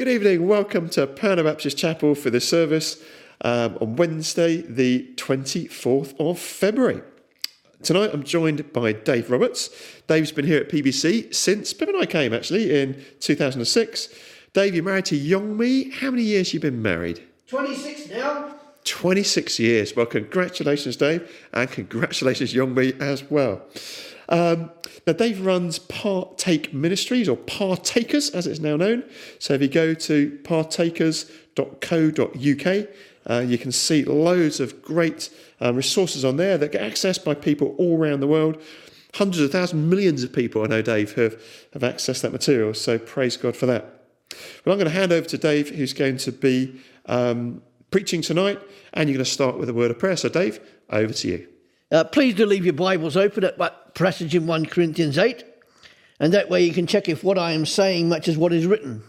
Good evening. Welcome to Perner Baptist Chapel for this service um, on Wednesday, the 24th of February. Tonight I'm joined by Dave Roberts. Dave's been here at PBC since Pip and I came actually in 2006. Dave, you're married to Yongmi. How many years you been married? 26 now. 26 years. Well, congratulations, Dave, and congratulations, Yongmi, as well. Um, now, Dave runs Partake Ministries, or Partakers as it's now known. So if you go to partakers.co.uk, uh, you can see loads of great um, resources on there that get accessed by people all around the world. Hundreds of thousands, millions of people, I know, Dave, have, have accessed that material. So praise God for that. Well, I'm going to hand over to Dave, who's going to be um, preaching tonight, and you're going to start with a word of prayer. So, Dave, over to you. Uh, please do leave your Bibles open at passage in 1 Corinthians 8, and that way you can check if what I am saying matches what is written.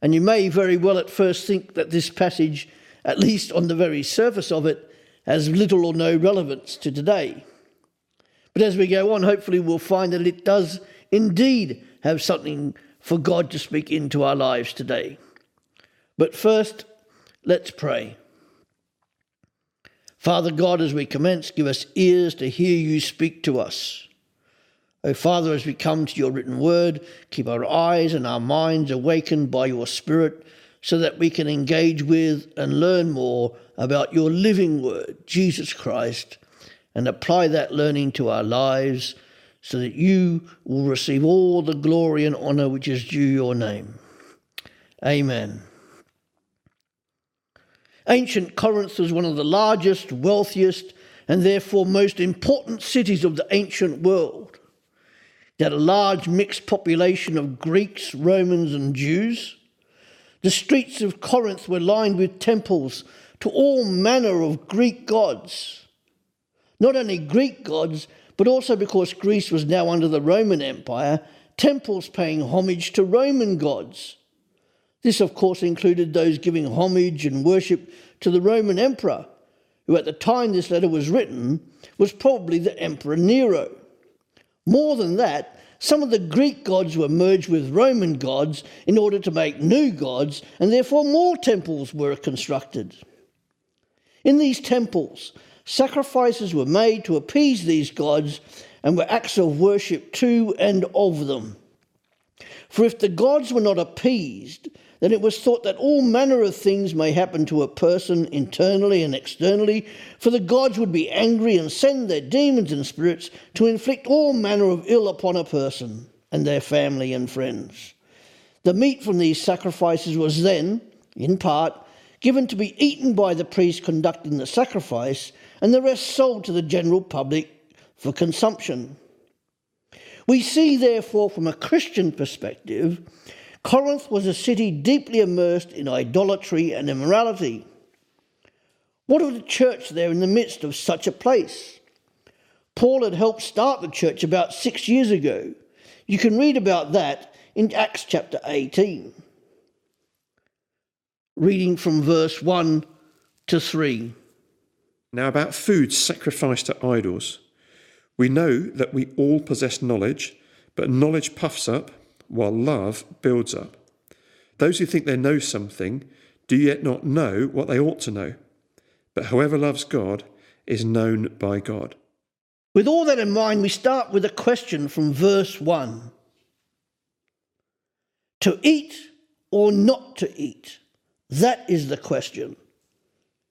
And you may very well at first think that this passage, at least on the very surface of it, has little or no relevance to today. But as we go on, hopefully we'll find that it does indeed have something for God to speak into our lives today. But first, let's pray. Father God, as we commence, give us ears to hear you speak to us. O Father, as we come to your written word, keep our eyes and our minds awakened by your Spirit so that we can engage with and learn more about your living word, Jesus Christ, and apply that learning to our lives so that you will receive all the glory and honour which is due your name. Amen. Ancient Corinth was one of the largest, wealthiest, and therefore most important cities of the ancient world. It had a large mixed population of Greeks, Romans, and Jews. The streets of Corinth were lined with temples to all manner of Greek gods. Not only Greek gods, but also because Greece was now under the Roman Empire, temples paying homage to Roman gods. This, of course, included those giving homage and worship to the Roman emperor, who at the time this letter was written was probably the Emperor Nero. More than that, some of the Greek gods were merged with Roman gods in order to make new gods, and therefore more temples were constructed. In these temples, sacrifices were made to appease these gods and were acts of worship to and of them. For if the gods were not appeased, then it was thought that all manner of things may happen to a person internally and externally, for the gods would be angry and send their demons and spirits to inflict all manner of ill upon a person and their family and friends. The meat from these sacrifices was then, in part, given to be eaten by the priest conducting the sacrifice, and the rest sold to the general public for consumption. We see, therefore, from a Christian perspective, Corinth was a city deeply immersed in idolatry and immorality. What of the church there in the midst of such a place? Paul had helped start the church about six years ago. You can read about that in Acts chapter 18. Reading from verse 1 to 3. Now, about food sacrificed to idols. We know that we all possess knowledge, but knowledge puffs up while love builds up. Those who think they know something do yet not know what they ought to know. But whoever loves God is known by God. With all that in mind, we start with a question from verse 1 To eat or not to eat? That is the question.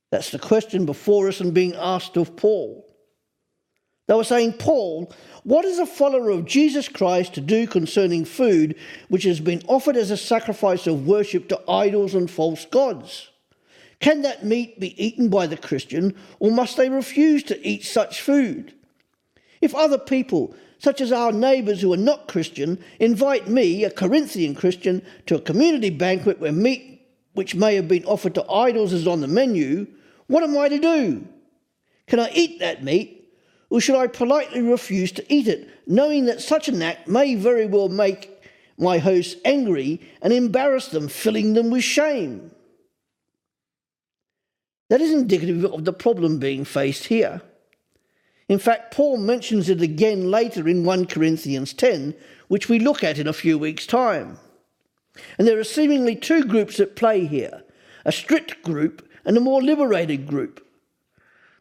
That's the question before us and being asked of Paul. They were saying, Paul, what is a follower of Jesus Christ to do concerning food which has been offered as a sacrifice of worship to idols and false gods? Can that meat be eaten by the Christian, or must they refuse to eat such food? If other people, such as our neighbours who are not Christian, invite me, a Corinthian Christian, to a community banquet where meat which may have been offered to idols is on the menu, what am I to do? Can I eat that meat or should I politely refuse to eat it, knowing that such an act may very well make my hosts angry and embarrass them, filling them with shame? That is indicative of the problem being faced here. In fact, Paul mentions it again later in 1 Corinthians 10, which we look at in a few weeks' time. And there are seemingly two groups at play here a strict group and a more liberated group.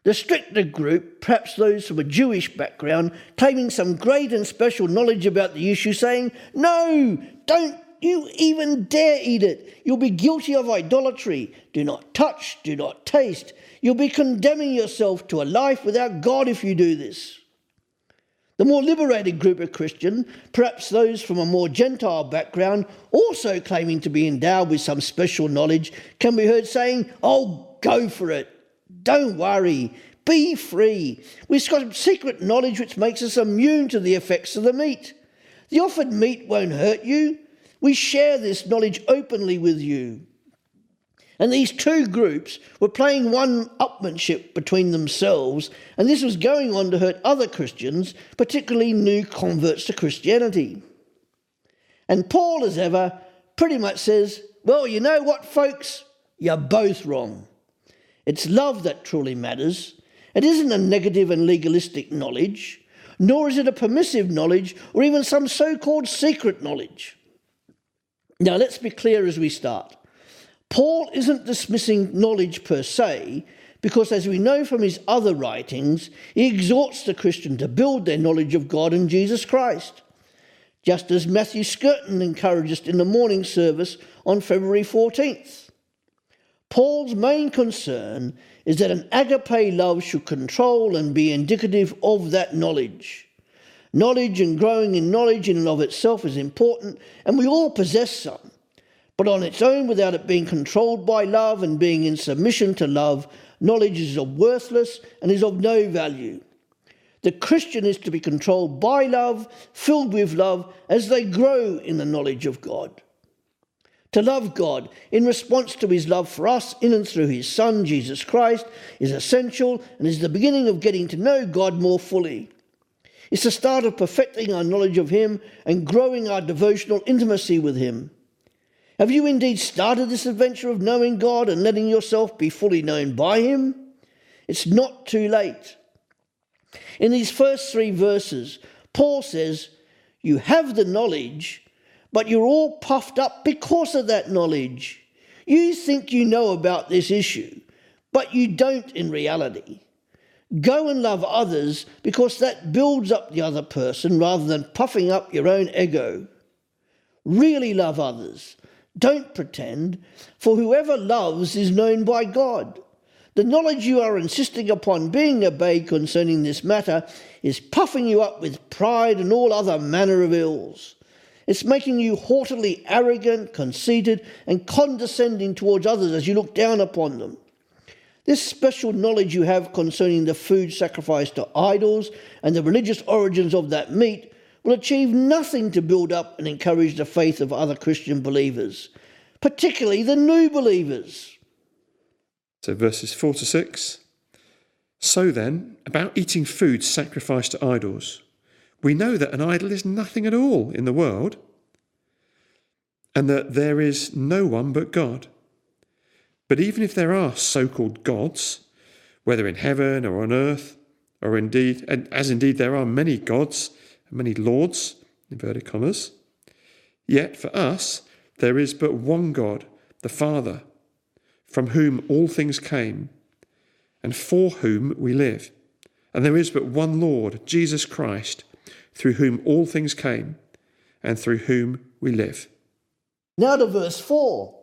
The stricter group, perhaps those from a Jewish background, claiming some great and special knowledge about the issue, saying, No, don't you even dare eat it. You'll be guilty of idolatry. Do not touch, do not taste. You'll be condemning yourself to a life without God if you do this. The more liberated group of Christian, perhaps those from a more Gentile background, also claiming to be endowed with some special knowledge, can be heard saying, Oh, go for it. Don't worry. Be free. We've got secret knowledge which makes us immune to the effects of the meat. The offered meat won't hurt you. We share this knowledge openly with you. And these two groups were playing one upmanship between themselves, and this was going on to hurt other Christians, particularly new converts to Christianity. And Paul, as ever, pretty much says, Well, you know what, folks? You're both wrong. It's love that truly matters. It isn't a negative and legalistic knowledge, nor is it a permissive knowledge or even some so called secret knowledge. Now, let's be clear as we start. Paul isn't dismissing knowledge per se, because as we know from his other writings, he exhorts the Christian to build their knowledge of God and Jesus Christ, just as Matthew Skirton encouraged us in the morning service on February 14th. Paul's main concern is that an agape love should control and be indicative of that knowledge. Knowledge and growing in knowledge in and of itself is important, and we all possess some. But on its own, without it being controlled by love and being in submission to love, knowledge is of worthless and is of no value. The Christian is to be controlled by love, filled with love, as they grow in the knowledge of God. To love God in response to his love for us in and through his Son, Jesus Christ, is essential and is the beginning of getting to know God more fully. It's the start of perfecting our knowledge of him and growing our devotional intimacy with him. Have you indeed started this adventure of knowing God and letting yourself be fully known by Him? It's not too late. In these first three verses, Paul says, You have the knowledge, but you're all puffed up because of that knowledge. You think you know about this issue, but you don't in reality. Go and love others because that builds up the other person rather than puffing up your own ego. Really love others don't pretend, for whoever loves is known by God. The knowledge you are insisting upon being obeyed concerning this matter is puffing you up with pride and all other manner of ills. It's making you haughtily arrogant, conceited, and condescending towards others as you look down upon them. This special knowledge you have concerning the food sacrificed to idols and the religious origins of that meat will achieve nothing to build up and encourage the faith of other Christian believers, particularly the new believers. So, verses 4 to 6. So then, about eating food sacrificed to idols, we know that an idol is nothing at all in the world, and that there is no one but God. But even if there are so called gods, whether in heaven or on earth, or indeed, and as indeed there are many gods, and many lords, inverted commas. Yet for us, there is but one God, the Father, from whom all things came, and for whom we live. And there is but one Lord, Jesus Christ, through whom all things came, and through whom we live. Now to verse 4.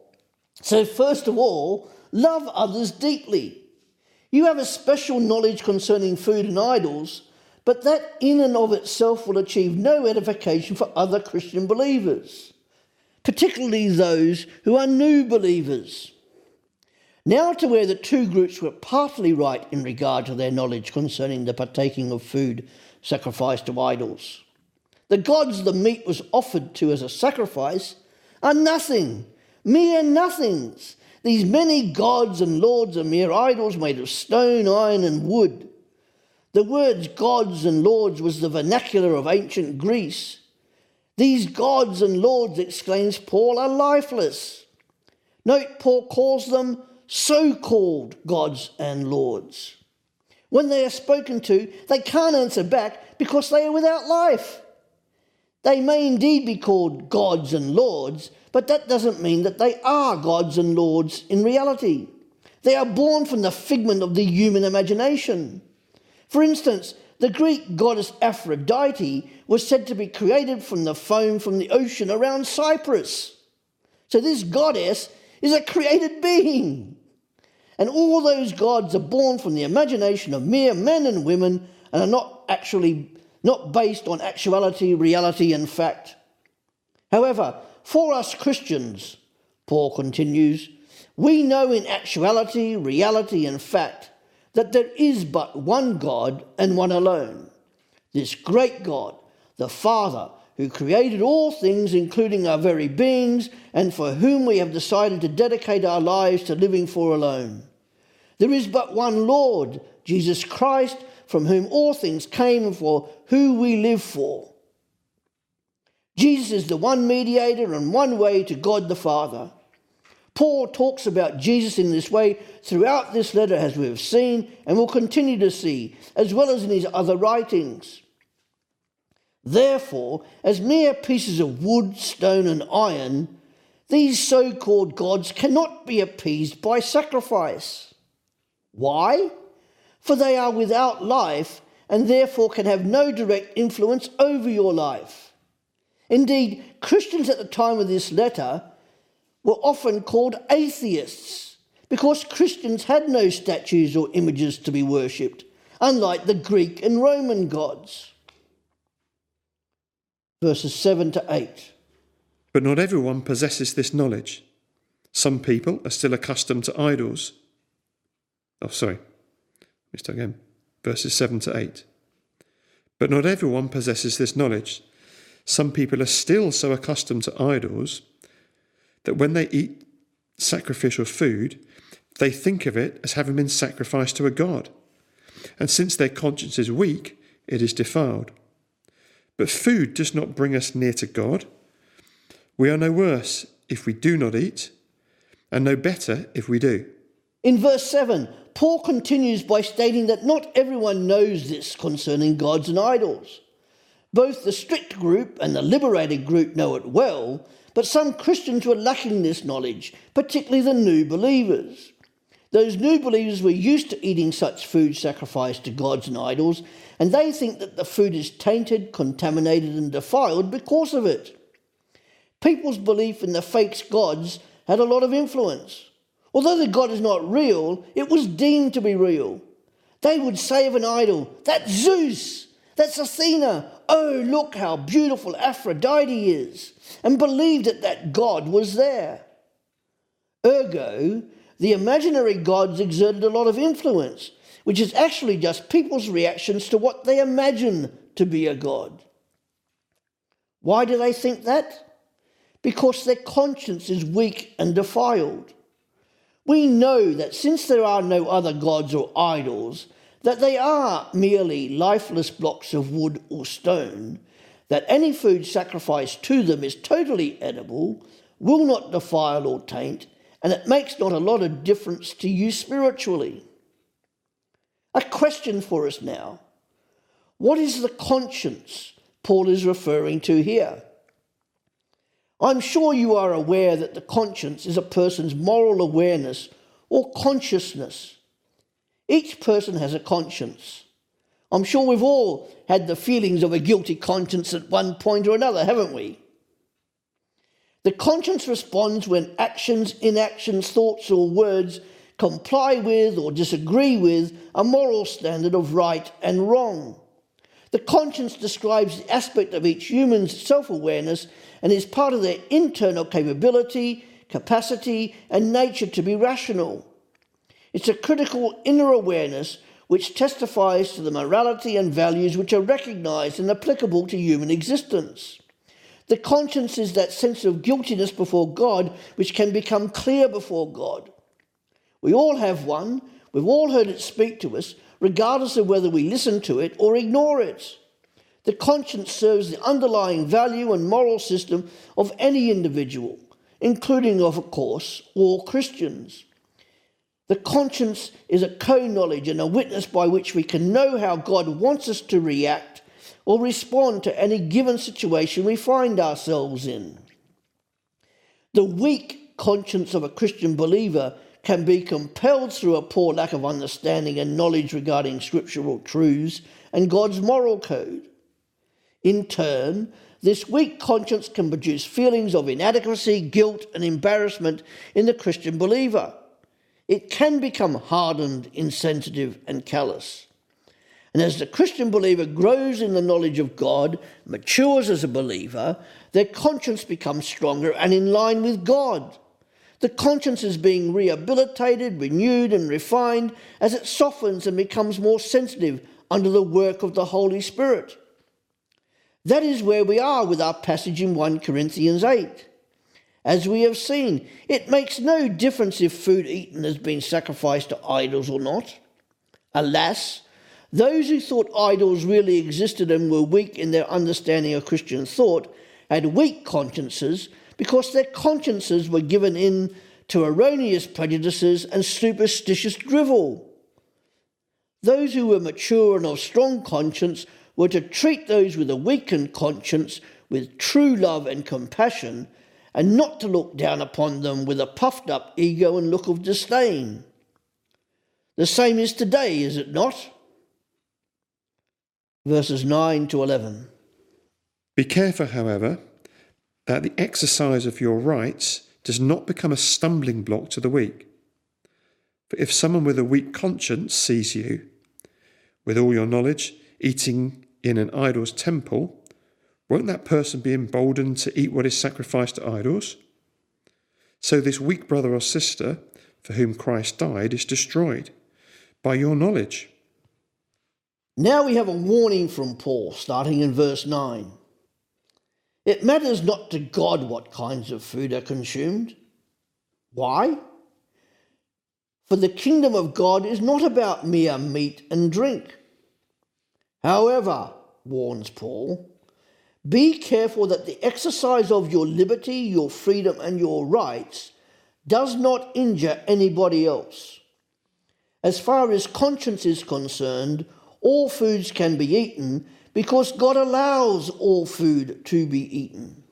So, first of all, love others deeply. You have a special knowledge concerning food and idols but that in and of itself will achieve no edification for other Christian believers, particularly those who are new believers. Now, to where the two groups were partly right in regard to their knowledge concerning the partaking of food sacrificed to idols. The gods the meat was offered to as a sacrifice are nothing, mere nothings. These many gods and lords are mere idols made of stone, iron, and wood. The words gods and lords was the vernacular of ancient Greece. These gods and lords, exclaims Paul, are lifeless. Note, Paul calls them so called gods and lords. When they are spoken to, they can't answer back because they are without life. They may indeed be called gods and lords, but that doesn't mean that they are gods and lords in reality. They are born from the figment of the human imagination. For instance, the Greek goddess Aphrodite was said to be created from the foam from the ocean around Cyprus. So this goddess is a created being. And all those gods are born from the imagination of mere men and women and are not actually not based on actuality, reality, and fact. However, for us Christians, Paul continues, we know in actuality, reality, and fact that there is but one God and one alone. This great God, the Father, who created all things, including our very beings, and for whom we have decided to dedicate our lives to living for alone. There is but one Lord, Jesus Christ, from whom all things came and for who we live for. Jesus is the one mediator and one way to God the Father. Paul talks about Jesus in this way throughout this letter, as we have seen and will continue to see, as well as in his other writings. Therefore, as mere pieces of wood, stone, and iron, these so called gods cannot be appeased by sacrifice. Why? For they are without life and therefore can have no direct influence over your life. Indeed, Christians at the time of this letter were often called atheists because Christians had no statues or images to be worshipped, unlike the Greek and Roman gods. Verses 7 to 8. But not everyone possesses this knowledge. Some people are still accustomed to idols. Oh, sorry. Start again. Verses 7 to 8. But not everyone possesses this knowledge. Some people are still so accustomed to idols that when they eat sacrificial food, they think of it as having been sacrificed to a god. And since their conscience is weak, it is defiled. But food does not bring us near to God. We are no worse if we do not eat, and no better if we do. In verse 7, Paul continues by stating that not everyone knows this concerning gods and idols. Both the strict group and the liberated group know it well, but some Christians were lacking this knowledge, particularly the new believers. Those new believers were used to eating such food sacrificed to gods and idols, and they think that the food is tainted, contaminated, and defiled because of it. People's belief in the fake gods had a lot of influence. Although the God is not real, it was deemed to be real. They would say of an idol, That's Zeus, that's Athena, oh, look how beautiful Aphrodite is, and believed that that God was there. Ergo, the imaginary gods exerted a lot of influence, which is actually just people's reactions to what they imagine to be a god. Why do they think that? Because their conscience is weak and defiled. We know that since there are no other gods or idols, that they are merely lifeless blocks of wood or stone, that any food sacrificed to them is totally edible, will not defile or taint, and it makes not a lot of difference to you spiritually. A question for us now What is the conscience Paul is referring to here? I'm sure you are aware that the conscience is a person's moral awareness or consciousness each person has a conscience. I'm sure we've all had the feelings of a guilty conscience at one point or another, haven't we? The conscience responds when actions, inactions, thoughts, or words comply with or disagree with a moral standard of right and wrong. The conscience describes the aspect of each human's self awareness and is part of their internal capability, capacity, and nature to be rational. It's a critical inner awareness which testifies to the morality and values which are recognized and applicable to human existence. The conscience is that sense of guiltiness before God which can become clear before God. We all have one, we've all heard it speak to us, regardless of whether we listen to it or ignore it. The conscience serves the underlying value and moral system of any individual, including, of course, all Christians. The conscience is a co knowledge and a witness by which we can know how God wants us to react or respond to any given situation we find ourselves in. The weak conscience of a Christian believer can be compelled through a poor lack of understanding and knowledge regarding scriptural truths and God's moral code. In turn, this weak conscience can produce feelings of inadequacy, guilt, and embarrassment in the Christian believer. It can become hardened, insensitive, and callous. And as the Christian believer grows in the knowledge of God, matures as a believer, their conscience becomes stronger and in line with God. The conscience is being rehabilitated, renewed, and refined as it softens and becomes more sensitive under the work of the Holy Spirit. That is where we are with our passage in 1 Corinthians 8. As we have seen, it makes no difference if food eaten has been sacrificed to idols or not. Alas, those who thought idols really existed and were weak in their understanding of Christian thought had weak consciences because their consciences were given in to erroneous prejudices and superstitious drivel. Those who were mature and of strong conscience were to treat those with a weakened conscience with true love and compassion, and not to look down upon them with a puffed up ego and look of disdain. The same is today, is it not? Verses 9 to 11. Be careful, however, that the exercise of your rights does not become a stumbling block to the weak. For if someone with a weak conscience sees you, with all your knowledge, eating in an idol's temple, won't that person be emboldened to eat what is sacrificed to idols? So this weak brother or sister for whom Christ died is destroyed by your knowledge. Now we have a warning from Paul, starting in verse 9. It matters not to God what kinds of food are consumed. Why? For the kingdom of God is not about mere meat and drink However, warns Paul, be careful that the exercise of your liberty, your freedom, and your rights does not injure anybody else. As far as conscience is concerned, all foods can be eaten because God allows all food to be eaten.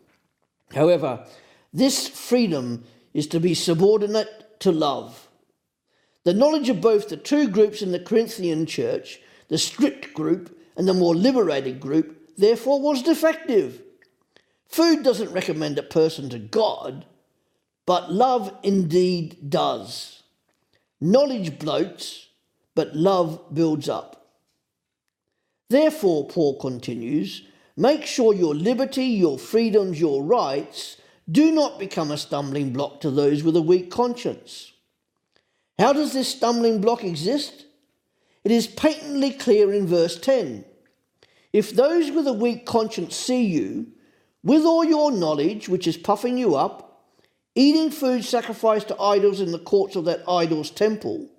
However, this freedom is to be subordinate to love. The knowledge of both the two groups in the Corinthian church, the strict group and the more liberated group therefore was defective. Food doesn't recommend a person to God, but love indeed does. Knowledge bloats, but love builds up. Therefore, Paul continues, make sure your liberty, your freedoms, your rights do not become a stumbling block to those with a weak conscience. How does this stumbling block exist? It is patently clear in verse 10. If those with a weak conscience see you, with all your knowledge, which is puffing you up, eating food sacrificed to idols in the courts of that idol's temple,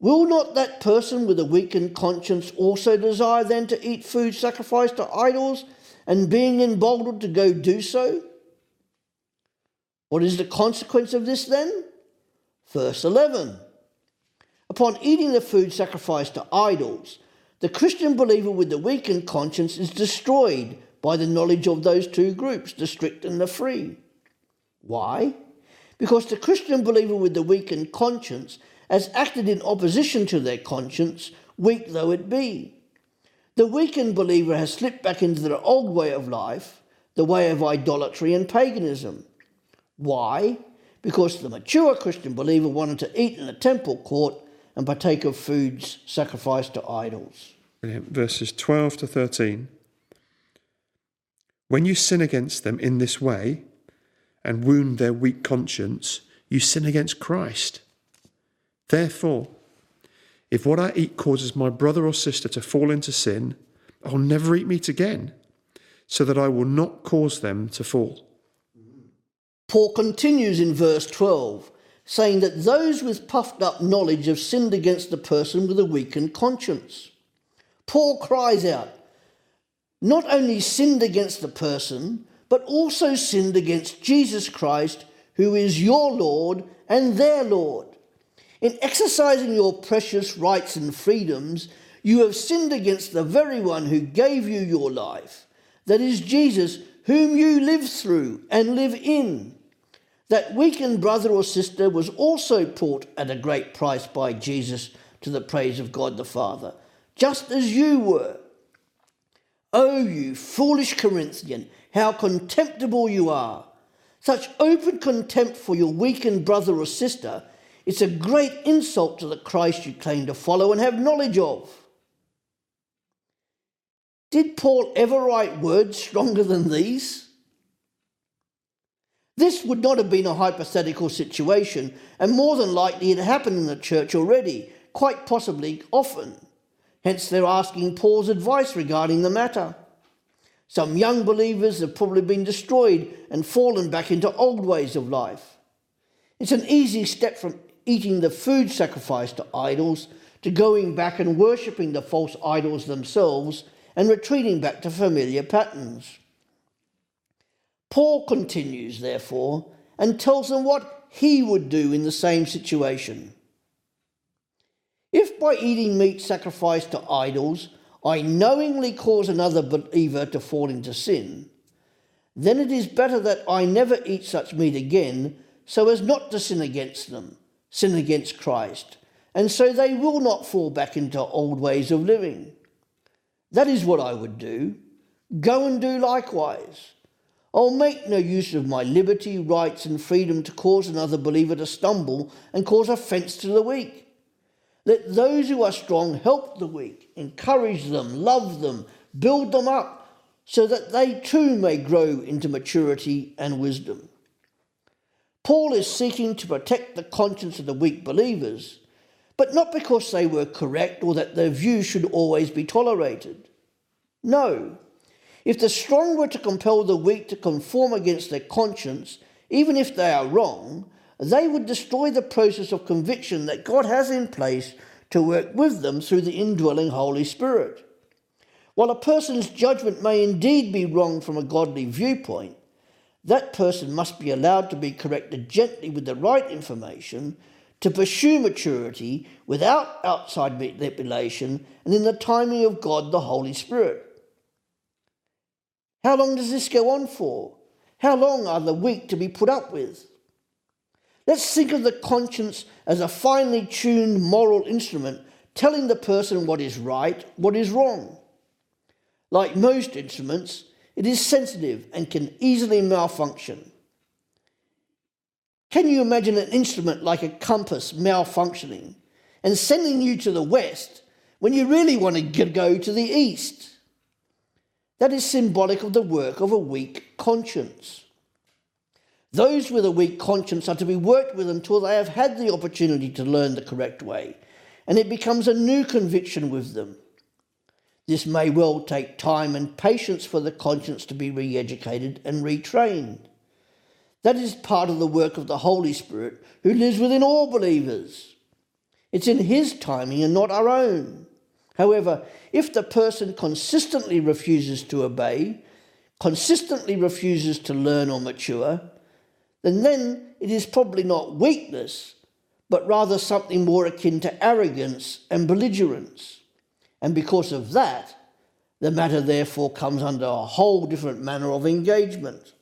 will not that person with a weakened conscience also desire then to eat food sacrificed to idols and being emboldened to go do so? What is the consequence of this then? Verse 11 Upon eating the food sacrificed to idols, the Christian believer with the weakened conscience is destroyed by the knowledge of those two groups, the strict and the free. Why? Because the Christian believer with the weakened conscience has acted in opposition to their conscience, weak though it be. The weakened believer has slipped back into their old way of life, the way of idolatry and paganism. Why? Because the mature Christian believer wanted to eat in the temple court and partake of foods sacrificed to idols. Verses 12 to 13. When you sin against them in this way and wound their weak conscience, you sin against Christ. Therefore, if what I eat causes my brother or sister to fall into sin, I'll never eat meat again, so that I will not cause them to fall. Paul continues in verse 12 saying that those with puffed up knowledge have sinned against the person with a weakened conscience. Paul cries out, not only sinned against the person, but also sinned against Jesus Christ, who is your Lord and their Lord. In exercising your precious rights and freedoms, you have sinned against the very one who gave you your life, that is Jesus, whom you live through and live in. That weakened brother or sister was also bought at a great price by Jesus to the praise of God the Father, just as you were. O you foolish Corinthian, how contemptible you are! Such open contempt for your weakened brother or sister, it's a great insult to the Christ you claim to follow and have knowledge of. Did Paul ever write words stronger than these? This would not have been a hypothetical situation, and more than likely it happened in the church already, quite possibly often. Hence, they're asking Paul's advice regarding the matter. Some young believers have probably been destroyed and fallen back into old ways of life. It's an easy step from eating the food sacrificed to idols to going back and worshipping the false idols themselves and retreating back to familiar patterns. Paul continues, therefore, and tells them what he would do in the same situation. If by eating meat sacrificed to idols, I knowingly cause another believer to fall into sin, then it is better that I never eat such meat again so as not to sin against them, sin against Christ, and so they will not fall back into old ways of living. That is what I would do. Go and do likewise. I'll make no use of my liberty, rights, and freedom to cause another believer to stumble and cause offence to the weak. Let those who are strong help the weak, encourage them, love them, build them up, so that they too may grow into maturity and wisdom. Paul is seeking to protect the conscience of the weak believers, but not because they were correct or that their views should always be tolerated. No, if the strong were to compel the weak to conform against their conscience, even if they are wrong, they would destroy the process of conviction that God has in place to work with them through the indwelling Holy Spirit. While a person's judgment may indeed be wrong from a godly viewpoint, that person must be allowed to be corrected gently with the right information to pursue maturity without outside manipulation and in the timing of God the Holy Spirit. How long does this go on for? How long are the weak to be put up with? Let's think of the conscience as a finely tuned moral instrument telling the person what is right, what is wrong. Like most instruments, it is sensitive and can easily malfunction. Can you imagine an instrument like a compass malfunctioning and sending you to the west when you really want to go to the east? That is symbolic of the work of a weak conscience. Those with a weak conscience are to be worked with until they have had the opportunity to learn the correct way, and it becomes a new conviction with them. This may well take time and patience for the conscience to be re educated and retrained. That is part of the work of the Holy Spirit who lives within all believers. It's in His timing and not our own. However, if the person consistently refuses to obey, consistently refuses to learn or mature, then then it is probably not weakness, but rather something more akin to arrogance and belligerence. And because of that, the matter therefore comes under a whole different manner of engagement.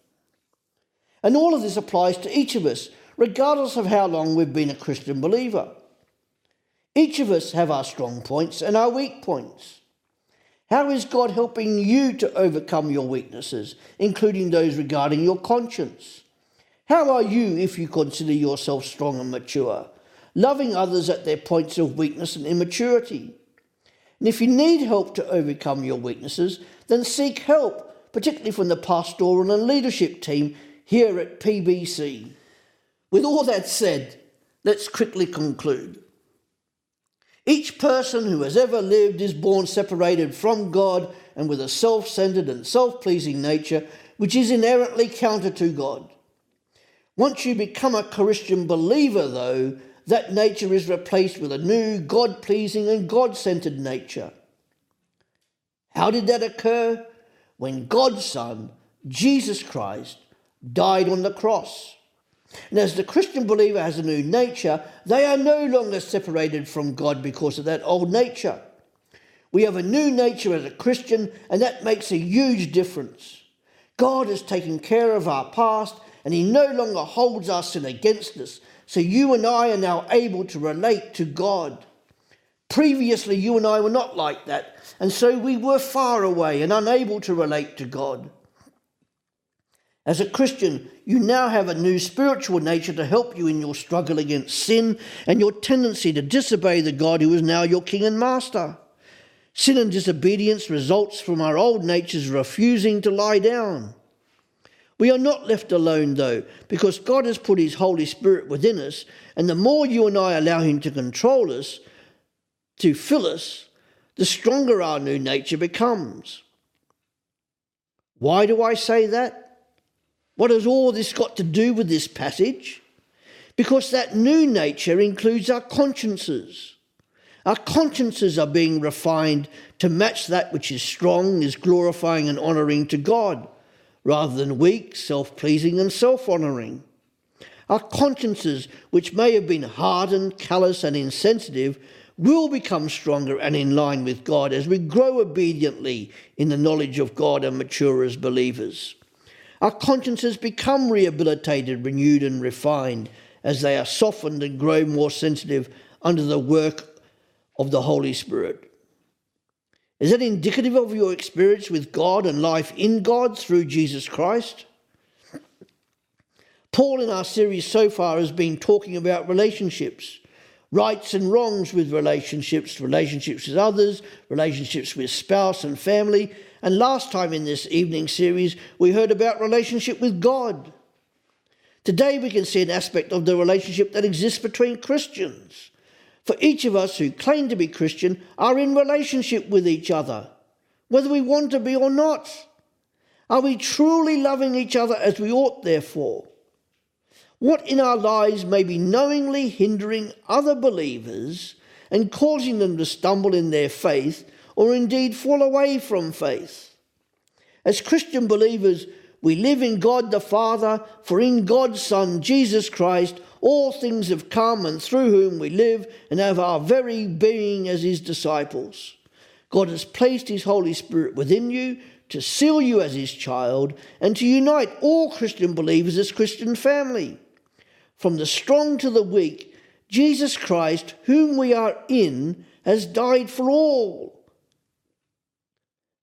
And all of this applies to each of us, regardless of how long we've been a Christian believer. Each of us have our strong points and our weak points. How is God helping you to overcome your weaknesses, including those regarding your conscience? How are you if you consider yourself strong and mature, loving others at their points of weakness and immaturity? And if you need help to overcome your weaknesses, then seek help, particularly from the pastoral and leadership team here at PBC. With all that said, let's quickly conclude. Each person who has ever lived is born separated from God and with a self centered and self pleasing nature, which is inherently counter to God. Once you become a Christian believer, though, that nature is replaced with a new God pleasing and God centered nature. How did that occur? When God's Son, Jesus Christ, died on the cross. And as the Christian believer has a new nature, they are no longer separated from God because of that old nature. We have a new nature as a Christian, and that makes a huge difference. God has taken care of our past and He no longer holds our sin against us. So you and I are now able to relate to God. Previously, you and I were not like that, and so we were far away and unable to relate to God. As a Christian, you now have a new spiritual nature to help you in your struggle against sin and your tendency to disobey the God who is now your King and Master. Sin and disobedience results from our old natures refusing to lie down. We are not left alone, though, because God has put His Holy Spirit within us, and the more you and I allow Him to control us, to fill us, the stronger our new nature becomes. Why do I say that? What has all this got to do with this passage? Because that new nature includes our consciences. Our consciences are being refined to match that which is strong, is glorifying and honouring to God, rather than weak, self pleasing, and self honouring. Our consciences, which may have been hardened, callous, and insensitive, will become stronger and in line with God as we grow obediently in the knowledge of God and mature as believers. Our consciences become rehabilitated, renewed, and refined as they are softened and grow more sensitive under the work of the Holy Spirit. Is that indicative of your experience with God and life in God through Jesus Christ? Paul, in our series so far, has been talking about relationships, rights and wrongs with relationships, relationships with others, relationships with spouse and family. And last time in this evening series, we heard about relationship with God. Today, we can see an aspect of the relationship that exists between Christians. For each of us who claim to be Christian are in relationship with each other, whether we want to be or not. Are we truly loving each other as we ought, therefore? What in our lives may be knowingly hindering other believers and causing them to stumble in their faith or indeed fall away from faith? As Christian believers, we live in God the Father, for in God's Son, Jesus Christ, all things have come, and through whom we live and have our very being as his disciples. God has placed his Holy Spirit within you to seal you as his child and to unite all Christian believers as Christian family. From the strong to the weak, Jesus Christ, whom we are in, has died for all.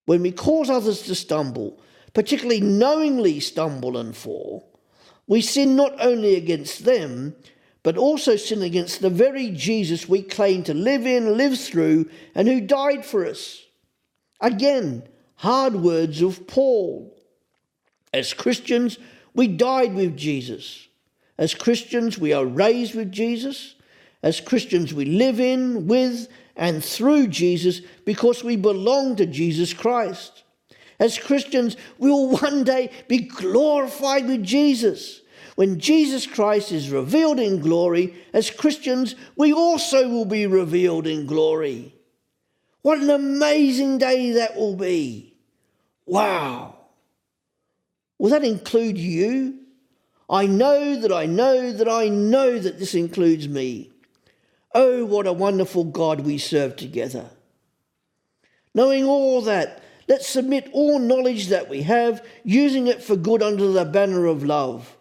When we cause others to stumble, particularly knowingly stumble and fall, we sin not only against them, but also sin against the very Jesus we claim to live in, live through, and who died for us. Again, hard words of Paul. As Christians, we died with Jesus. As Christians, we are raised with Jesus. As Christians, we live in, with, and through Jesus because we belong to Jesus Christ. As Christians, we will one day be glorified with Jesus. When Jesus Christ is revealed in glory, as Christians, we also will be revealed in glory. What an amazing day that will be! Wow! Will that include you? I know that I know that I know that this includes me. Oh, what a wonderful God we serve together. Knowing all that, let's submit all knowledge that we have, using it for good under the banner of love.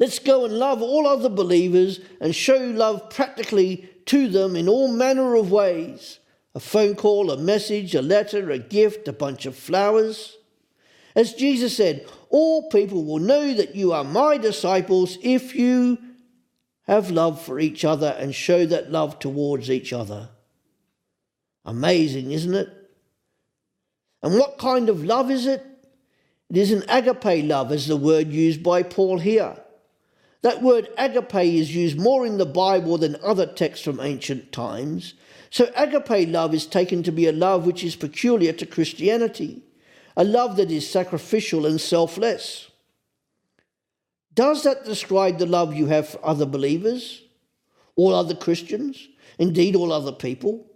Let's go and love all other believers and show love practically to them in all manner of ways a phone call, a message, a letter, a gift, a bunch of flowers. As Jesus said, all people will know that you are my disciples if you have love for each other and show that love towards each other. Amazing, isn't it? And what kind of love is it? It is an agape love, as the word used by Paul here. That word agape is used more in the Bible than other texts from ancient times. So, agape love is taken to be a love which is peculiar to Christianity a love that is sacrificial and selfless. Does that describe the love you have for other believers, all other Christians, indeed all other people?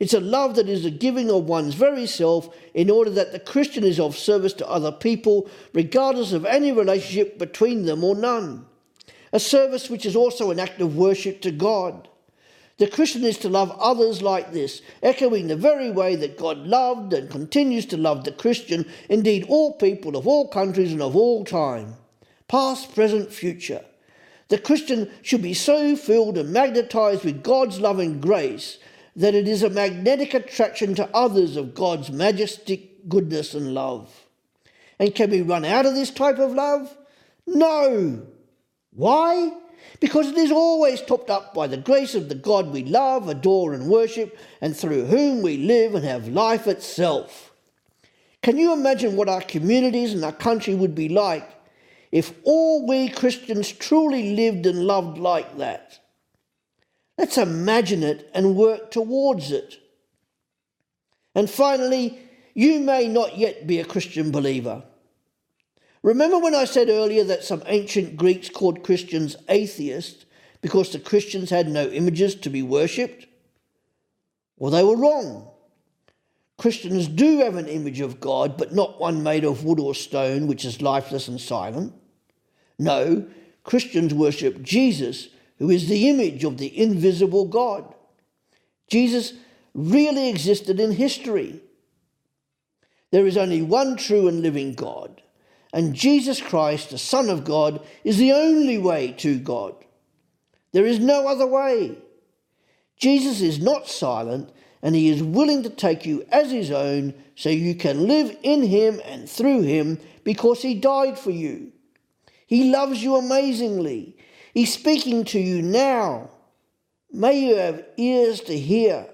It's a love that is a giving of one's very self in order that the Christian is of service to other people, regardless of any relationship between them or none. A service which is also an act of worship to God. The Christian is to love others like this, echoing the very way that God loved and continues to love the Christian, indeed all people of all countries and of all time. past, present, future. The Christian should be so filled and magnetized with God's love and grace that it is a magnetic attraction to others of God's majestic goodness and love. And can we run out of this type of love? No. Why? Because it is always topped up by the grace of the God we love, adore, and worship, and through whom we live and have life itself. Can you imagine what our communities and our country would be like if all we Christians truly lived and loved like that. Let's imagine it and work towards it. And finally, you may not yet be a Christian believer. Remember when I said earlier that some ancient Greeks called Christians atheists because the Christians had no images to be worshipped? Well, they were wrong. Christians do have an image of God, but not one made of wood or stone, which is lifeless and silent. No, Christians worship Jesus, who is the image of the invisible God. Jesus really existed in history. There is only one true and living God, and Jesus Christ, the Son of God, is the only way to God. There is no other way. Jesus is not silent, and he is willing to take you as his own so you can live in him and through him because he died for you. He loves you amazingly. He's speaking to you now. May you have ears to hear.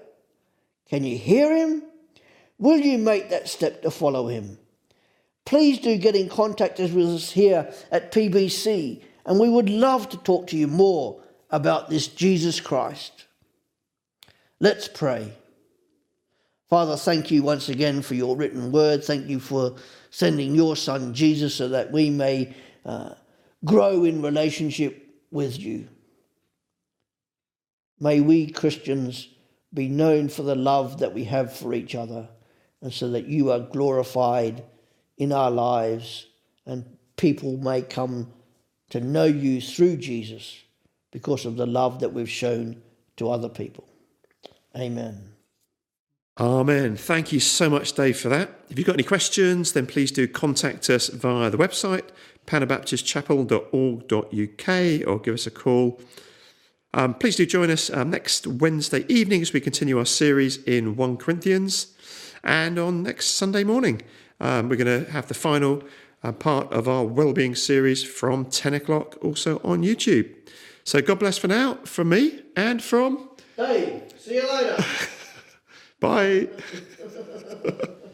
Can you hear him? Will you make that step to follow him? Please do get in contact with us here at PBC, and we would love to talk to you more about this Jesus Christ. Let's pray. Father, thank you once again for your written word. Thank you for sending your son Jesus so that we may uh, grow in relationship with you. May we Christians be known for the love that we have for each other, and so that you are glorified in our lives, and people may come to know you through Jesus because of the love that we've shown to other people. Amen. Amen. Thank you so much, Dave, for that. If you've got any questions, then please do contact us via the website, panabaptistchapel.org.uk, or give us a call. Um, please do join us um, next Wednesday evening as we continue our series in 1 Corinthians. And on next Sunday morning, um, we're going to have the final uh, part of our well-being series from 10 o'clock also on YouTube. So God bless for now, from me and from Dave, see you later. Bye.